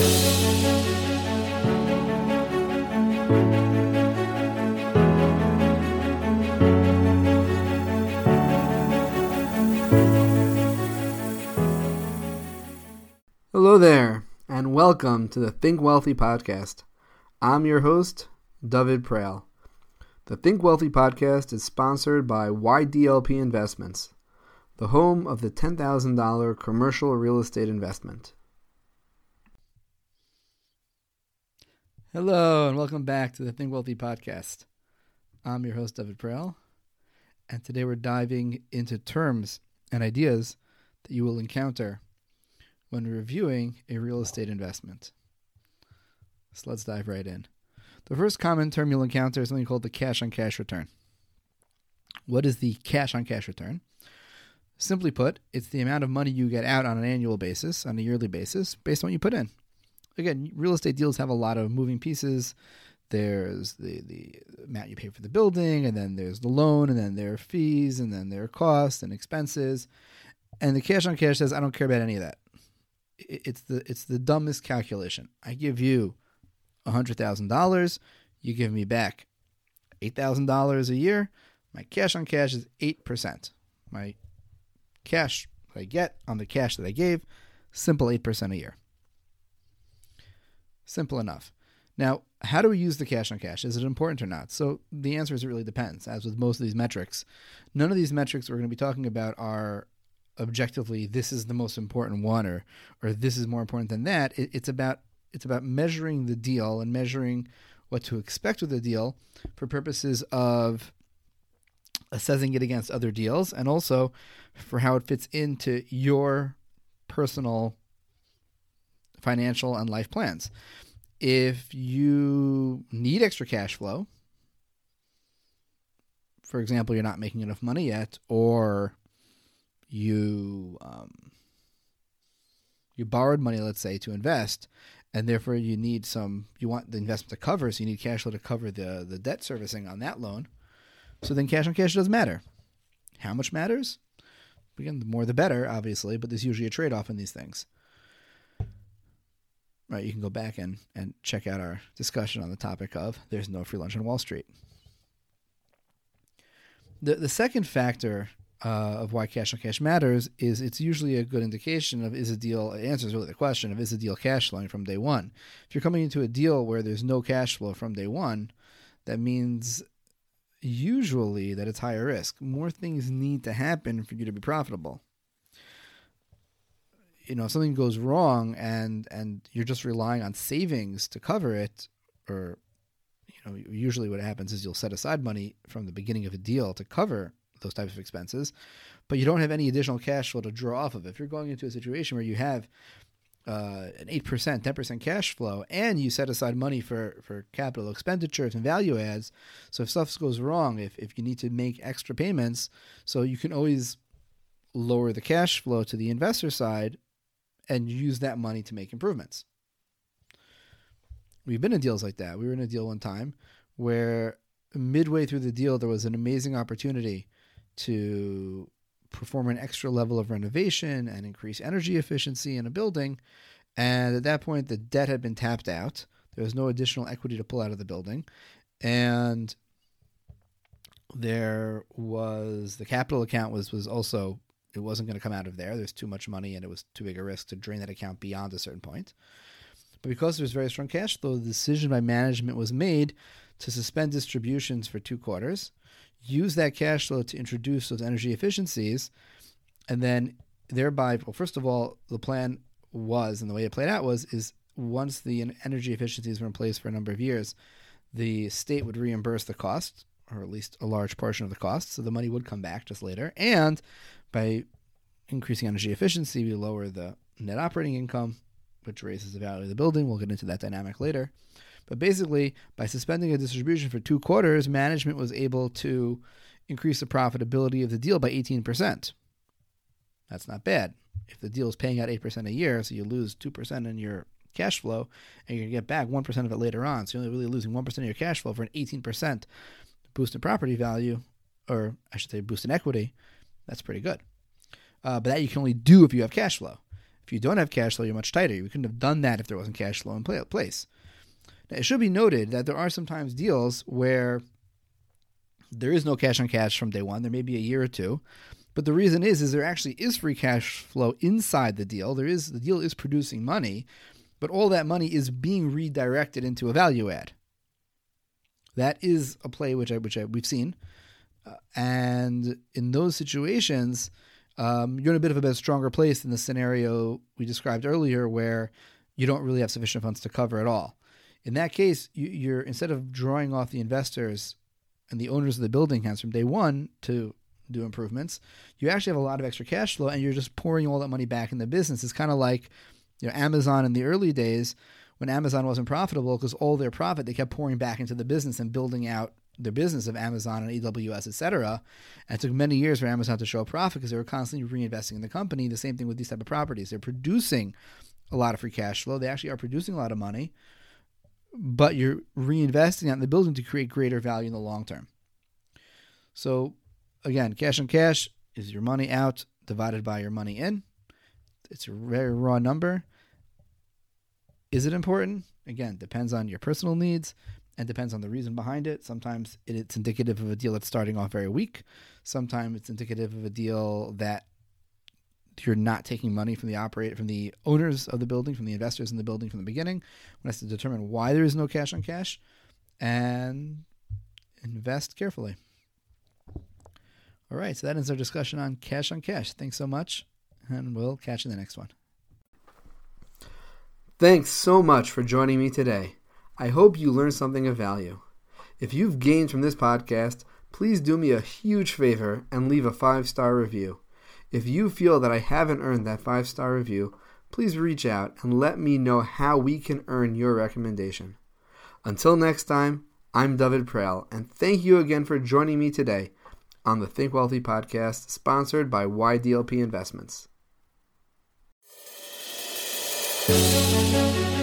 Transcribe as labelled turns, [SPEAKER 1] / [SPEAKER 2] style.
[SPEAKER 1] Hello there, and welcome to the Think Wealthy podcast. I'm your host, David Prale. The Think Wealthy podcast is sponsored by YDLP Investments, the home of the $10,000 commercial real estate investment. Hello, and welcome back to the Think Wealthy podcast. I'm your host, David Prale, and today we're diving into terms and ideas that you will encounter when reviewing a real estate investment. So let's dive right in. The first common term you'll encounter is something called the cash on cash return. What is the cash on cash return? Simply put, it's the amount of money you get out on an annual basis, on a yearly basis, based on what you put in. Again, real estate deals have a lot of moving pieces. There's the, the amount you pay for the building, and then there's the loan, and then there are fees, and then there are costs and expenses. And the cash on cash says, I don't care about any of that it's the it's the dumbest calculation. I give you hundred thousand dollars, you give me back eight thousand dollars a year. My cash on cash is eight percent. My cash that I get on the cash that I gave, simple eight percent a year. Simple enough. Now, how do we use the cash on cash? Is it important or not? So the answer is it really depends. As with most of these metrics, none of these metrics we're going to be talking about are objectively this is the most important one or or this is more important than that. It, it's about it's about measuring the deal and measuring what to expect with the deal for purposes of assessing it against other deals and also for how it fits into your personal financial and life plans. If you need extra cash flow, for example, you're not making enough money yet, or you um, you borrowed money, let's say, to invest, and therefore you need some. You want the investment to cover, so you need cash flow to cover the the debt servicing on that loan. So then, cash on cash doesn't matter. How much matters? Again, the more the better, obviously, but there's usually a trade off in these things. Right, you can go back and, and check out our discussion on the topic of there's no free lunch on Wall Street. The the second factor uh, of why cash on cash matters is it's usually a good indication of is a deal it answers really the question of is a deal cash flowing from day one. If you're coming into a deal where there's no cash flow from day one that means usually that it's higher risk. More things need to happen for you to be profitable you know if something goes wrong and and you're just relying on savings to cover it or you know usually what happens is you'll set aside money from the beginning of a deal to cover those types of expenses, but you don't have any additional cash flow to draw off of. If you're going into a situation where you have uh, an eight percent, ten percent cash flow, and you set aside money for for capital expenditures and value adds, so if stuff goes wrong, if if you need to make extra payments, so you can always lower the cash flow to the investor side and use that money to make improvements. We've been in deals like that. We were in a deal one time where midway through the deal there was an amazing opportunity to perform an extra level of renovation and increase energy efficiency in a building. And at that point, the debt had been tapped out. There was no additional equity to pull out of the building. And there was the capital account was was also it wasn't going to come out of there. There's too much money and it was too big a risk to drain that account beyond a certain point. But because there was very strong cash flow, the decision by management was made to suspend distributions for two quarters use that cash flow to introduce those energy efficiencies, and then thereby, well, first of all, the plan was, and the way it played out was, is once the energy efficiencies were in place for a number of years, the state would reimburse the cost, or at least a large portion of the cost, so the money would come back just later. And by increasing energy efficiency, we lower the net operating income, which raises the value of the building. We'll get into that dynamic later. But basically, by suspending a distribution for two quarters, management was able to increase the profitability of the deal by 18%. That's not bad. If the deal is paying out 8% a year, so you lose 2% in your cash flow, and you're going to get back 1% of it later on. So you're only really losing 1% of your cash flow for an 18% boost in property value, or I should say boost in equity. That's pretty good. Uh, but that you can only do if you have cash flow. If you don't have cash flow, you're much tighter. You couldn't have done that if there wasn't cash flow in place. Now, it should be noted that there are sometimes deals where there is no cash on cash from day one. There may be a year or two, but the reason is is there actually is free cash flow inside the deal. There is the deal is producing money, but all that money is being redirected into a value add. That is a play which I which I, we've seen, uh, and in those situations, um, you're in a bit of a bit stronger place than the scenario we described earlier, where you don't really have sufficient funds to cover it all. In that case, you, you're instead of drawing off the investors and the owners of the building accounts from day one to do improvements, you actually have a lot of extra cash flow, and you're just pouring all that money back in the business. It's kind of like you know Amazon in the early days when Amazon wasn't profitable because all their profit they kept pouring back into the business and building out their business of Amazon and AWS, et cetera. And it took many years for Amazon to show a profit because they were constantly reinvesting in the company. The same thing with these type of properties. They're producing a lot of free cash flow. They actually are producing a lot of money, but you're reinvesting that in the building to create greater value in the long term. So again, cash on cash is your money out divided by your money in. It's a very raw number. Is it important? Again, depends on your personal needs and depends on the reason behind it. Sometimes it's indicative of a deal that's starting off very weak. Sometimes it's indicative of a deal that you're not taking money from the operator, from the owners of the building, from the investors in the building from the beginning. One has to determine why there is no cash on cash, and invest carefully. All right, so that ends our discussion on cash on cash. Thanks so much, and we'll catch you in the next one.
[SPEAKER 2] Thanks so much for joining me today. I hope you learned something of value. If you've gained from this podcast, please do me a huge favor and leave a five star review. If you feel that I haven't earned that five star review, please reach out and let me know how we can earn your recommendation. Until next time, I'm David Prael, and thank you again for joining me today on the Think Wealthy podcast, sponsored by YDLP Investments. Thank you.